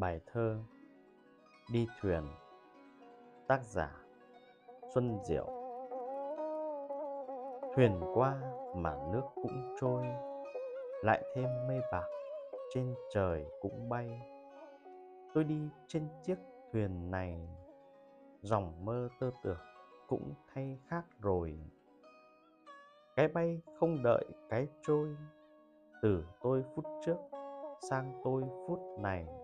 Bài thơ Đi thuyền Tác giả Xuân Diệu Thuyền qua mà nước cũng trôi, Lại thêm mây bạc trên trời cũng bay. Tôi đi trên chiếc thuyền này, Dòng mơ tơ tưởng cũng thay khác rồi. Cái bay không đợi cái trôi, Từ tôi phút trước sang tôi phút này.